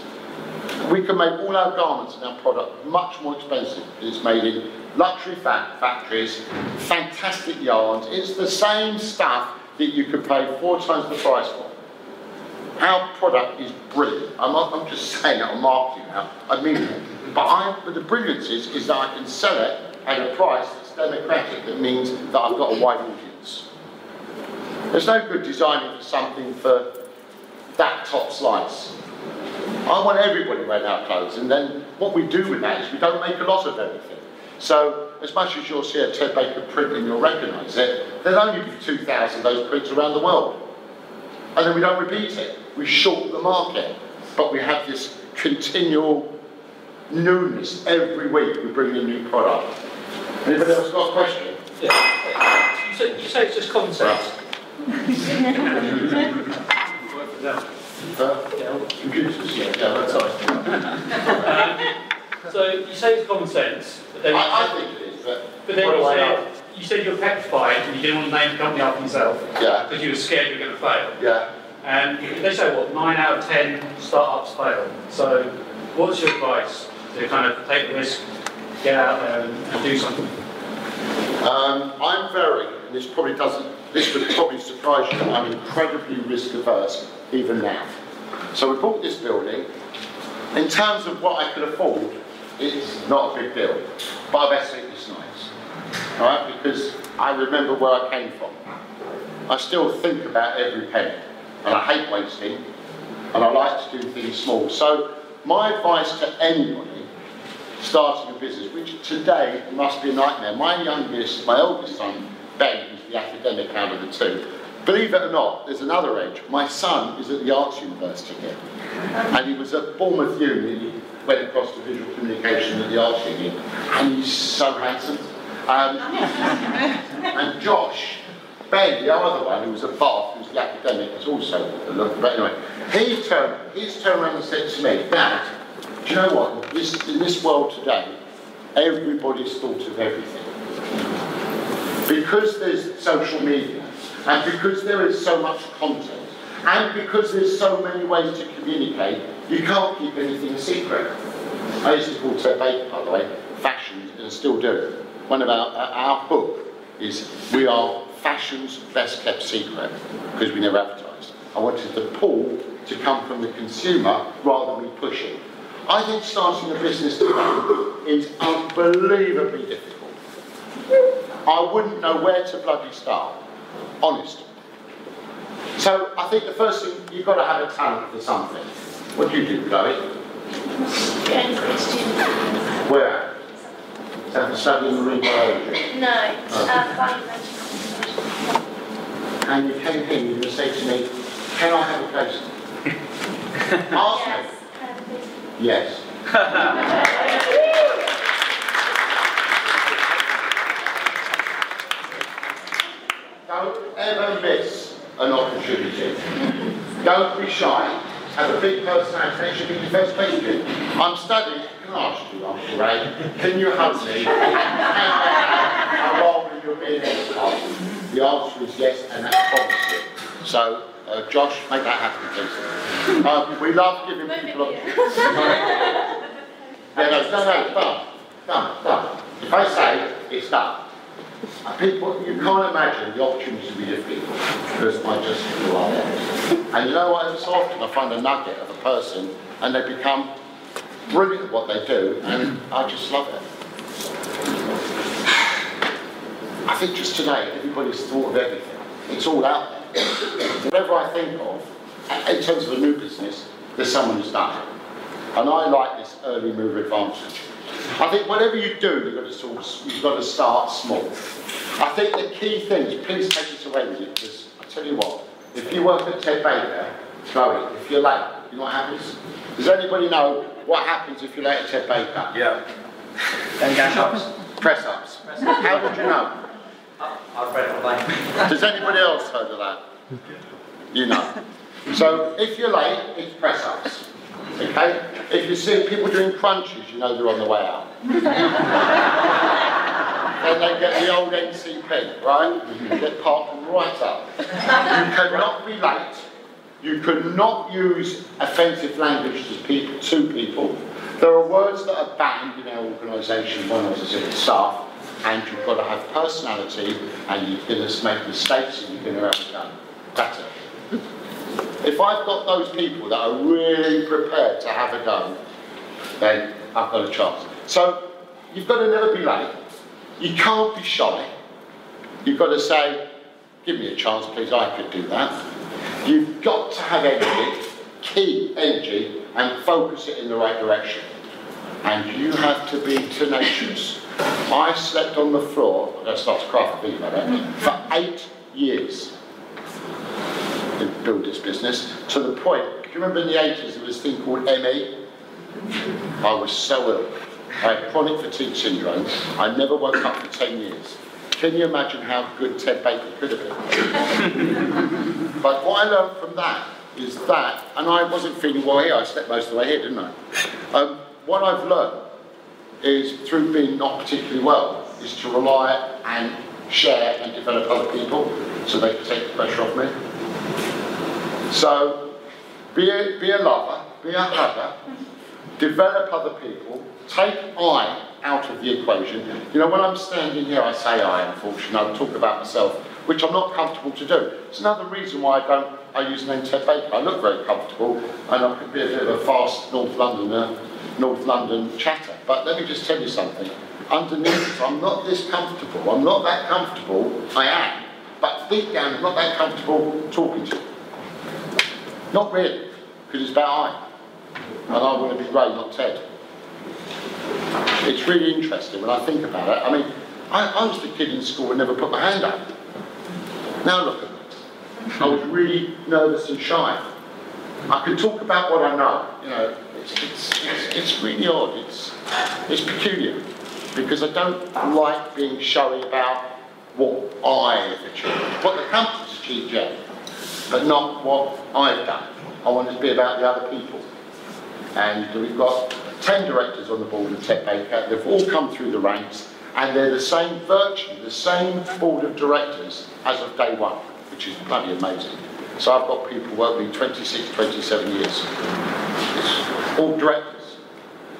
We can make all our garments and our product much more expensive. It's made in luxury fa- factories, fantastic yarns. It's the same stuff that you could pay four times the price for. Our product is brilliant. I'm, not, I'm just saying it on marketing now. I mean it. But, I, but the brilliance is, is that I can sell it at a price that's democratic. That means that I've got a wide audience. There's no good designing for something for that top slice. I want everybody wearing our clothes, and then what we do with that is we don't make a lot of everything. So, as much as you'll see a Ted Baker print and you'll recognise it, there'll only be 2,000 of those prints around the world. And then we don't repeat it. We short the market. But we have this continual newness. Every week we bring a new product. Anybody else got a question? You say, you say it's just common sense. Uh, computers, yeah, yeah, that's right. So you say it's common sense, I, I think it is, but, but then you said, you said you're petrified and you didn't want to name the company after yourself Yeah, because you were scared you were going to fail. yeah. And they say what, nine out of ten startups fail. So what's your advice to kind of take the risk, get out there and, and do something? Um, I'm very, and this probably doesn't, this would probably surprise you, I'm incredibly risk averse, even now. So we bought this building. In terms of what I could afford, it's not a big deal. But I've estimated it's nice. Right? Because I remember where I came from. I still think about every penny. And I hate wasting. And I like to do things small. So my advice to anybody starting a business, which today must be a nightmare. My youngest, my eldest son, Ben, who's the academic out of the two, believe it or not, there's another edge. My son is at the Arts University here, and he was at Bournemouth Uni, went across to visual communication at the art union, and he's so handsome. Um, and Josh, Ben, the other one, who was at Bath, who's the academic, is also a look. But anyway, he turned, he's turned around and said to me, Dad, do you know what? This, in this world today, everybody's thought of everything. Because there's social media, and because there is so much content, and because there's so many ways to communicate, you can't keep anything secret. I used to call Ted Baker, by the way, fashion, and still do. One of our, our hook is we are fashion's best kept secret, because we never advertised. I wanted the pull to come from the consumer rather than me pushing. I think starting a business today is unbelievably difficult. I wouldn't know where to bloody start, honest. So I think the first thing, you've got to have a talent for something. What do you do, Chloe? Going Christian. Where? Is that for studying marine biology? No, Oh. uh, biological. And you came here and you were to say to me, can I have a place? Ask me. Yes. Yes. Don't ever miss an opportunity. Don't be shy. Have a big personality. That should be the first question. I'm studying. Can I ask you, Uncle Ray? Can you help me? How long will you be in this class? The answer is yes, and that's promising. So, uh, Josh, make that happen, please. Um, we love giving people. Yeah, no, no, no, done. Done, done. If I say, it's done. People, you can't imagine the opportunity we give people because I just feel like that. And you know what? So often I find a nugget of a person and they become brilliant at what they do and I just love it. I think just today everybody's thought of everything. It's all out there. Whatever I think of, in terms of a new business, there's someone who's done it. And I like this early mover advantage. I think whatever you do, you've got to, sort of, you've got to start small. I think the key thing is, please take this away with you, because I tell you what, if you work at Ted Baker, Chloe, if you're late, you know what happens? Does anybody know what happens if you're late at Ted Baker? Yeah. Then press ups. Press ups. How would you know? I've read it online. Does anybody else heard of that? You know. So if you're late, it's press ups. Okay? If you see people doing crunches, you know they're on the way out. then they get the old NCP, right? You get parked right up. You cannot be late. You cannot use offensive language to people. To people. There are words that are banned in our organisation when I was at staff, and you've got to have personality, and you're going to make mistakes, and you're going to have a go. That's it. If I've got those people that are really prepared to have a go, then I've got a chance. So you've got to never be late. You can't be shy. You've got to say, give me a chance, please, I could do that. You've got to have energy, key energy, and focus it in the right direction. And you have to be tenacious. I slept on the floor, I'm going to beat about that, for eight years to build this business, to the point, do you remember in the 80s there was a thing called ME? I was so ill. I had chronic fatigue syndrome. I never woke up for 10 years. Can you imagine how good Ted Baker could have been? but what I learned from that is that, and I wasn't feeling well here, I slept most of the way here, didn't I? Um, what I've learned is through being not particularly well, is to rely and share and develop other people so they can take the pressure off me. So be a, be a lover, be a hugger, develop other people, take I out of the equation. You know, when I'm standing here, I say I, unfortunately, I talk about myself, which I'm not comfortable to do. It's another reason why I don't, I use name Ted Baker. I look very comfortable, and I could be a bit of a fast North Londoner, North London chatter. But let me just tell you something. Underneath, I'm not this comfortable. I'm not that comfortable. I am. But deep down, I'm not that comfortable talking to you. Not really, because it's about I. And I want to be Ray, not Ted. It's really interesting when I think about it. I mean, I, I was the kid in school who never put my hand up. Now look at me. I was really nervous and shy. I could talk about what I know. You know, it's, it's, it's, it's really odd. It's, it's peculiar. Because I don't like being showy about what I have achieved. What the company's achieved yet but not what I've done. I want it to be about the other people. And we've got 10 directors on the board of Ted Baker. They've all come through the ranks, and they're the same, virtually the same board of directors as of day one, which is bloody amazing. So I've got people working 26, 27 years. It's all directors,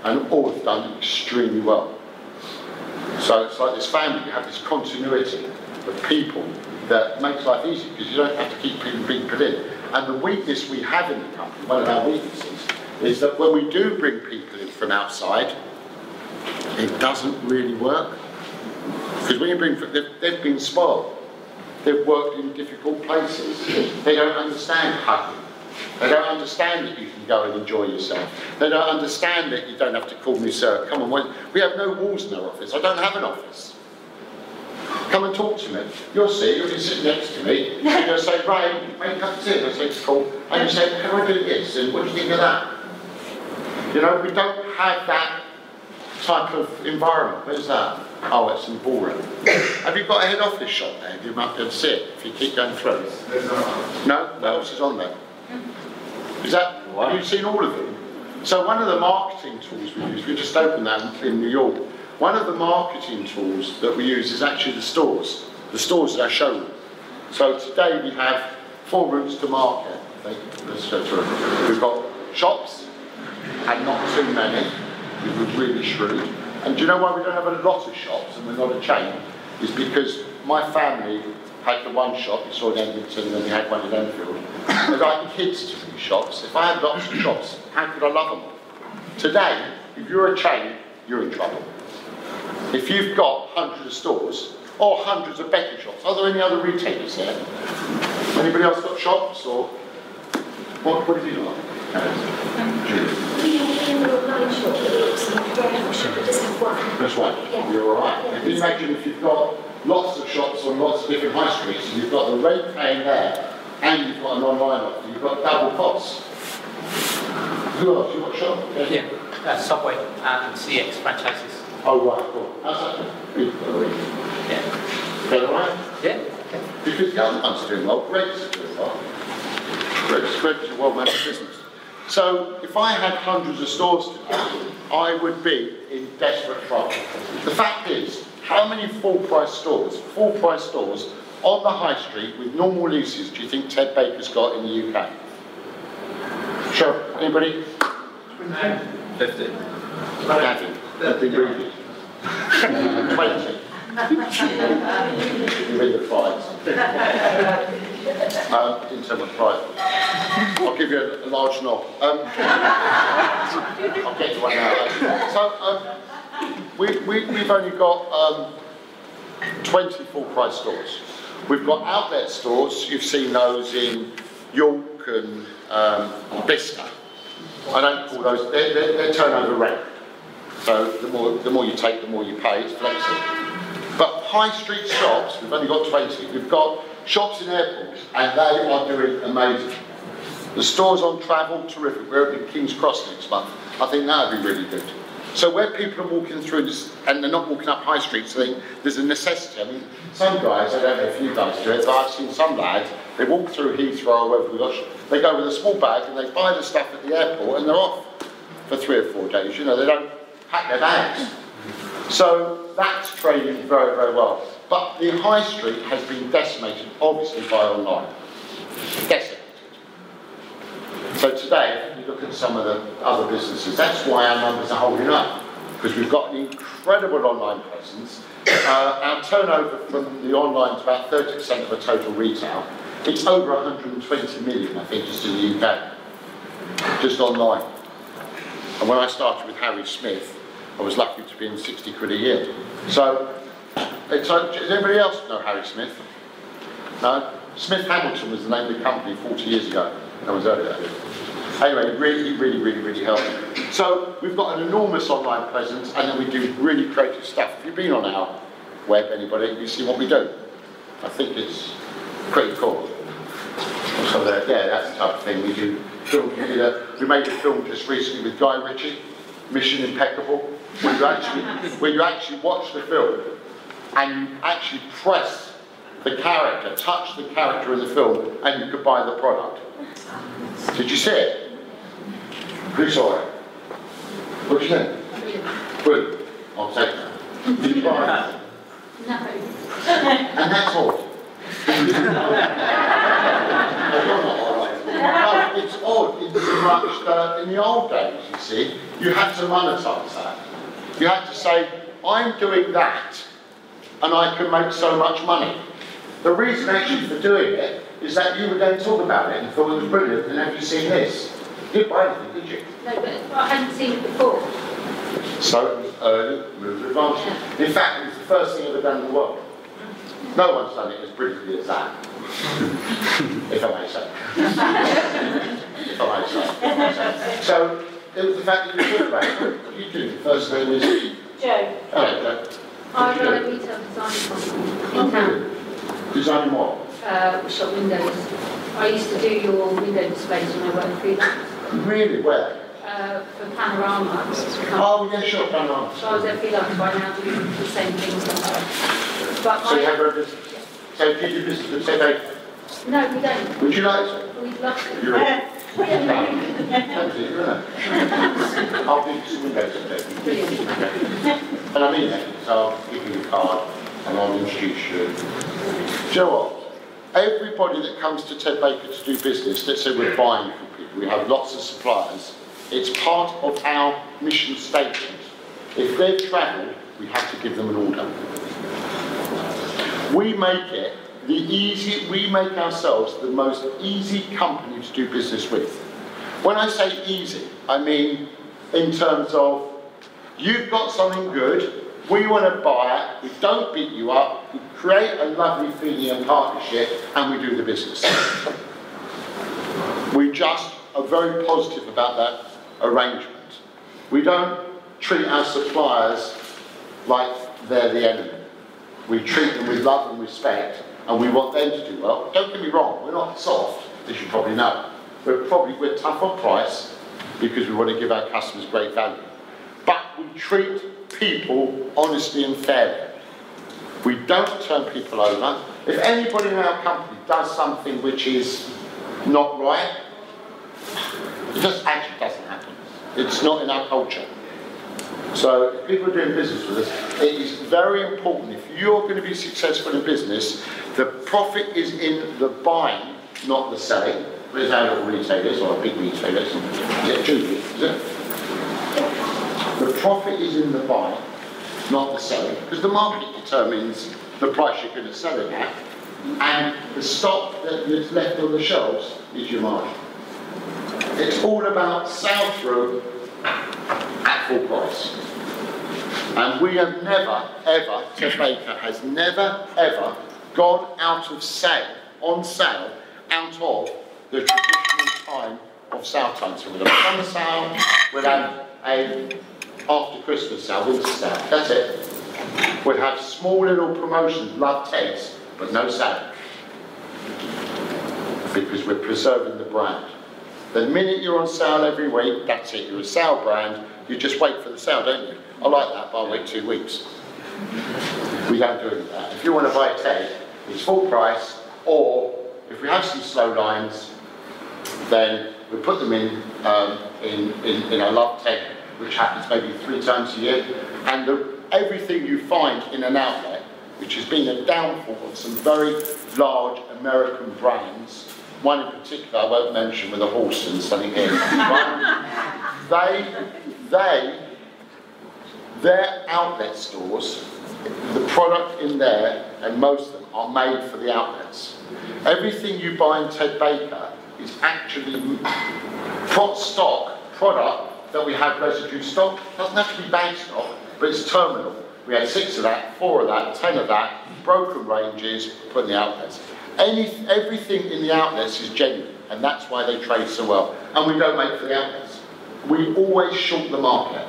and all have done extremely well. So it's like this family, you have this continuity of people that makes life easy because you don't have to keep people being put in. And the weakness we have in the company, one of our weaknesses, is that when we do bring people in from outside, it doesn't really work. Because when you bring, they've, they've been spoiled. They've worked in difficult places. They don't understand hugging. They don't understand that you can go and enjoy yourself. They don't understand that you don't have to call me sir. Come on, we have no walls in our office. I don't have an office. Come and talk to me. You'll see, you'll be sitting next to me, and you'll say, Ray, make of tea. I say, cool. And you say, can I do this? And what do you think of that? You know, we don't have that type of environment. Where's that? Oh, it's in the ballroom. have you got a head office shop there? You might be able to see it if you keep going through. No? What else is on there? Is that, have you seen all of them? So one of the marketing tools we use, we just opened that in New York, one of the marketing tools that we use is actually the stores. The stores are our showroom. So today we have four routes to market. We've got shops, and not too many. We were really shrewd. And do you know why we don't have a lot of shops and we're not a chain? Is because my family had the one shop, you saw in Edmonton, and then we had one in Enfield. I like kids to be shops. If I had lots of shops, how could I love them? Today, if you're a chain, you're in trouble. If you've got hundreds of stores, or hundreds of betting shops, are there any other retailers there? Anybody else got shops, or what, what have you got? That's right. You're all right. If you imagine if you've got lots of shops on lots of different high streets, and you've got the rate paying there, and you've got an online offer, you've got double costs. Who else? You got a shop? Yeah, uh, Subway and CX franchises. Oh, right, cool. How's that? Good, by the way. Yeah. Is that all right? Yeah. Because the other one's doing well, Greggs doing well. Greggs, Greggs a well-managed business. So if I had hundreds of stores today, I would be in desperate trouble. The fact is, how many full-price stores, full-price stores on the high street with normal leases do you think Ted Baker's got in the UK? Sure, anybody? 50. Gavin, that'd be rude. 20. You read the prize. Um, didn't say what prize. I'll give you a, a large knob. Um, I'll get to one now. So, um, we, we, we've only got um, 20 full price stores. We've got outlet stores, you've seen those in York and um, Bicester. I don't call those, they're, they're, they're turnover rent. So the more, the more you take, the more you pay, it's flexible. But high street shops, we've only got 20, we've got shops in airports, and they are doing amazing. The stores on travel, terrific. We're opening King's Cross next month. I think that would be really good. So where people are walking through this, and they're not walking up high streets, I think there's a necessity. I mean, some guys, I don't know if you guys do it, but I've seen some lads, they walk through Heathrow or wherever we they go with a small bag and they buy the stuff at the airport and they're off for three or four days. You know, they don't pack their bags. So that's trading very, very well. But the high street has been decimated, obviously, by online. Decimated. So today, if you look at some of the other businesses, that's why our numbers are holding up. Because we've got an incredible online presence. Uh, our turnover from the online is about 30% of the total retail. It's over 120 million, I think, just in the UK. Just online. And when I started with Harry Smith, I was lucky to be in 60 quid a year. So, it's, uh, does anybody else know Harry Smith? No? Smith Hamilton was the name of the company 40 years ago. That was earlier. Anyway, really, really, really, really helped. So we've got an enormous online presence, and then we do really creative stuff. If you've been on our web, anybody, you see what we do. I think it's pretty cool. So yeah, that's the type of thing we do. Film. We made a film just recently with Guy Ritchie, Mission Impeccable, where you actually, where you actually watch the film and you actually press the character, touch the character in the film, and you could buy the product. Did you see it? Who saw it? What do you think? Good. I'll take that. Did you buy it? No. And that's all. No, it's odd in much that in the old days, you see, you had to monetize that. You had to say, I'm doing that, and I can make so much money. The reason actually for doing it is that you would then talk about it and thought it was brilliant, and have you seen this? You didn't buy anything, did you? No, but I hadn't seen it before. So it was early mover advantage. In fact, it was the first thing ever done in the world. No one's done it as brilliantly as that. if I may say. if I may say. If I may say. So it was the fact that you thought about it. You do? First name is Joe, Hello, Joe. I What run a retail design company in town, Design what? uh, shop windows. I used to do your window displays when I worked freelance, Really? Where? uh, for Panorama. Oh, yeah, sure, done on. So I was at freelance by now doing the same things. But So you have I, a business. So do you do business with Ted Baker? no, we don't. Would you like to? We'd love to. You're in. I'll do some windows And I mean that, so I'll give you a card and I'll introduce you. Do what? Everybody that comes to Ted Baker to do business, let's say we're buying from people, we have lots of suppliers, it's part of our mission statement. If they've travelled, we have to give them an order. We make it the easy, we make ourselves the most easy company to do business with. When I say easy, I mean in terms of you've got something good, we want to buy it, we don't beat you up, we create a lovely feeling and partnership, and we do the business. We just are very positive about that arrangement. We don't treat our suppliers like they're the enemy. We treat them with love and respect, and we want them to do well. Don't get me wrong, we're not soft, as you probably know. We're probably we're tough on price because we want to give our customers great value. But we treat people honestly and fairly. We don't turn people over. If anybody in our company does something which is not right, it just actually doesn't happen. It's not in our culture. So people are doing business with us, it is very important. If you're going to be successful in business, the profit is in the buying, not the selling. Where's our little retailers or big retailers? Is it? Is it? The profit is in the buying, not the selling, because the market determines the price you're going to sell it at, and the stock that is left on the shelves is your margin. It's all about sell through at full price. And we have never, ever, Ted Baker has never, ever gone out of sale, on sale, out of the traditional time of sale time. So we'll have a summer sale, we'll have a after Christmas sale, winter sale, that's it. We'll have small little promotions, love Ted's, but no sale. Because we're preserving the brand. The minute you're on sale every week, that's it, you're a sale brand, you just wait for the sale, don't you? I like that, but I wait two weeks. We don't do that. If you want to buy a Ted, it's full price, or if we have some slow lines, then we put them in, um, in, in, in a love Ted, which happens maybe three times a year, and the, everything you find in an outlet, which has been a downfall of some very large American brands, one in particular I won't mention with a horse and something here, right? they, they, their outlet stores, the product in there, and most of them, are made for the outlets. Everything you buy in Ted Baker is actually prop stock product that we have residue stock. It doesn't have to be bag stock, but it's terminal. We had six of that, four of that, ten of that, broken ranges, put in the outlets. Any, everything in the outlets is genuine, and that's why they trade so well. And we don't make for the outlets. We always short the market.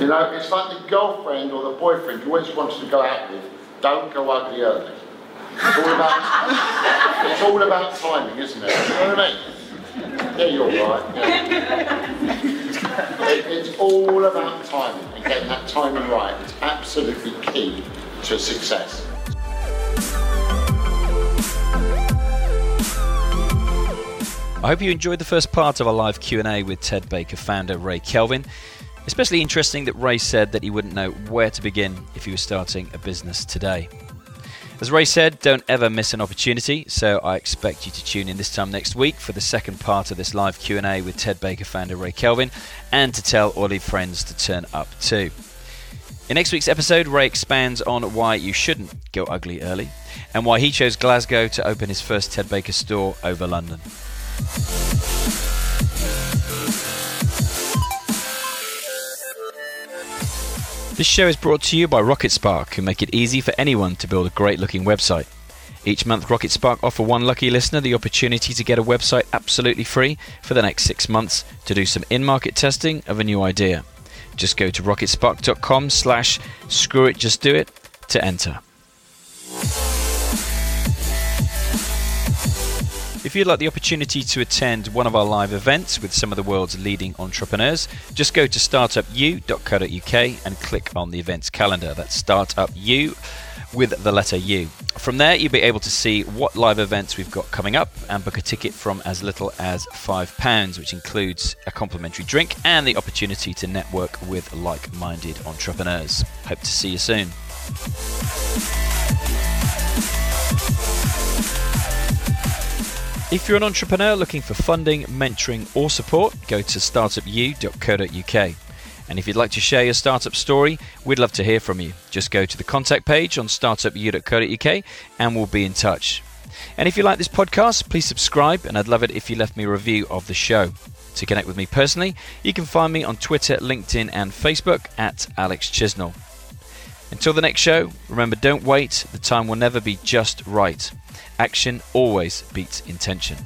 You know, it's like the girlfriend or the boyfriend you always wanted to go out with. Don't go ugly early. It's all about, it's all about timing, isn't it? You know what I mean? Yeah, you're right. yeah. It- it's all about timing and getting that timing right. It's absolutely key to success. I hope you enjoyed the first part of our live Q&A with Ted Baker founder Ray Kelvin. Especially interesting that Ray said that he wouldn't know where to begin if he was starting a business today. As Ray said, don't ever miss an opportunity, so I expect you to tune in this time next week for the second part of this live Q&A with Ted Baker founder Ray Kelvin and to tell all your friends to turn up too. In next week's episode, Ray expands on why you shouldn't go ugly early and why he chose Glasgow to open his first Ted Baker store over London. This show is brought to you by Rocketspark, who make it easy for anyone to build a great looking website. Each month, Rocketspark offer one lucky listener the opportunity to get a website absolutely free for the next six months to do some in-market testing of a new idea. Just go to rocketspark.com slash screw it just do it to enter. If you'd like the opportunity to attend one of our live events with some of the world's leading entrepreneurs, just go to startupu.co.uk and click on the events calendar. That's startupu with the letter U. From there, you'll be able to see what live events we've got coming up and book a ticket from as little as £5, which includes a complimentary drink and the opportunity to network with like minded entrepreneurs. Hope to see you soon. If you're an entrepreneur looking for funding, mentoring, or support, go to startupu.co.uk. And if you'd like to share your startup story, we'd love to hear from you. Just go to the contact page on startupu.co.uk and we'll be in touch. And if you like this podcast, please subscribe, and I'd love it if you left me a review of the show. To connect with me personally, you can find me on Twitter, LinkedIn, and Facebook at Alex Chisnell. Until the next show, remember don't wait, the time will never be just right. Action always beats intention.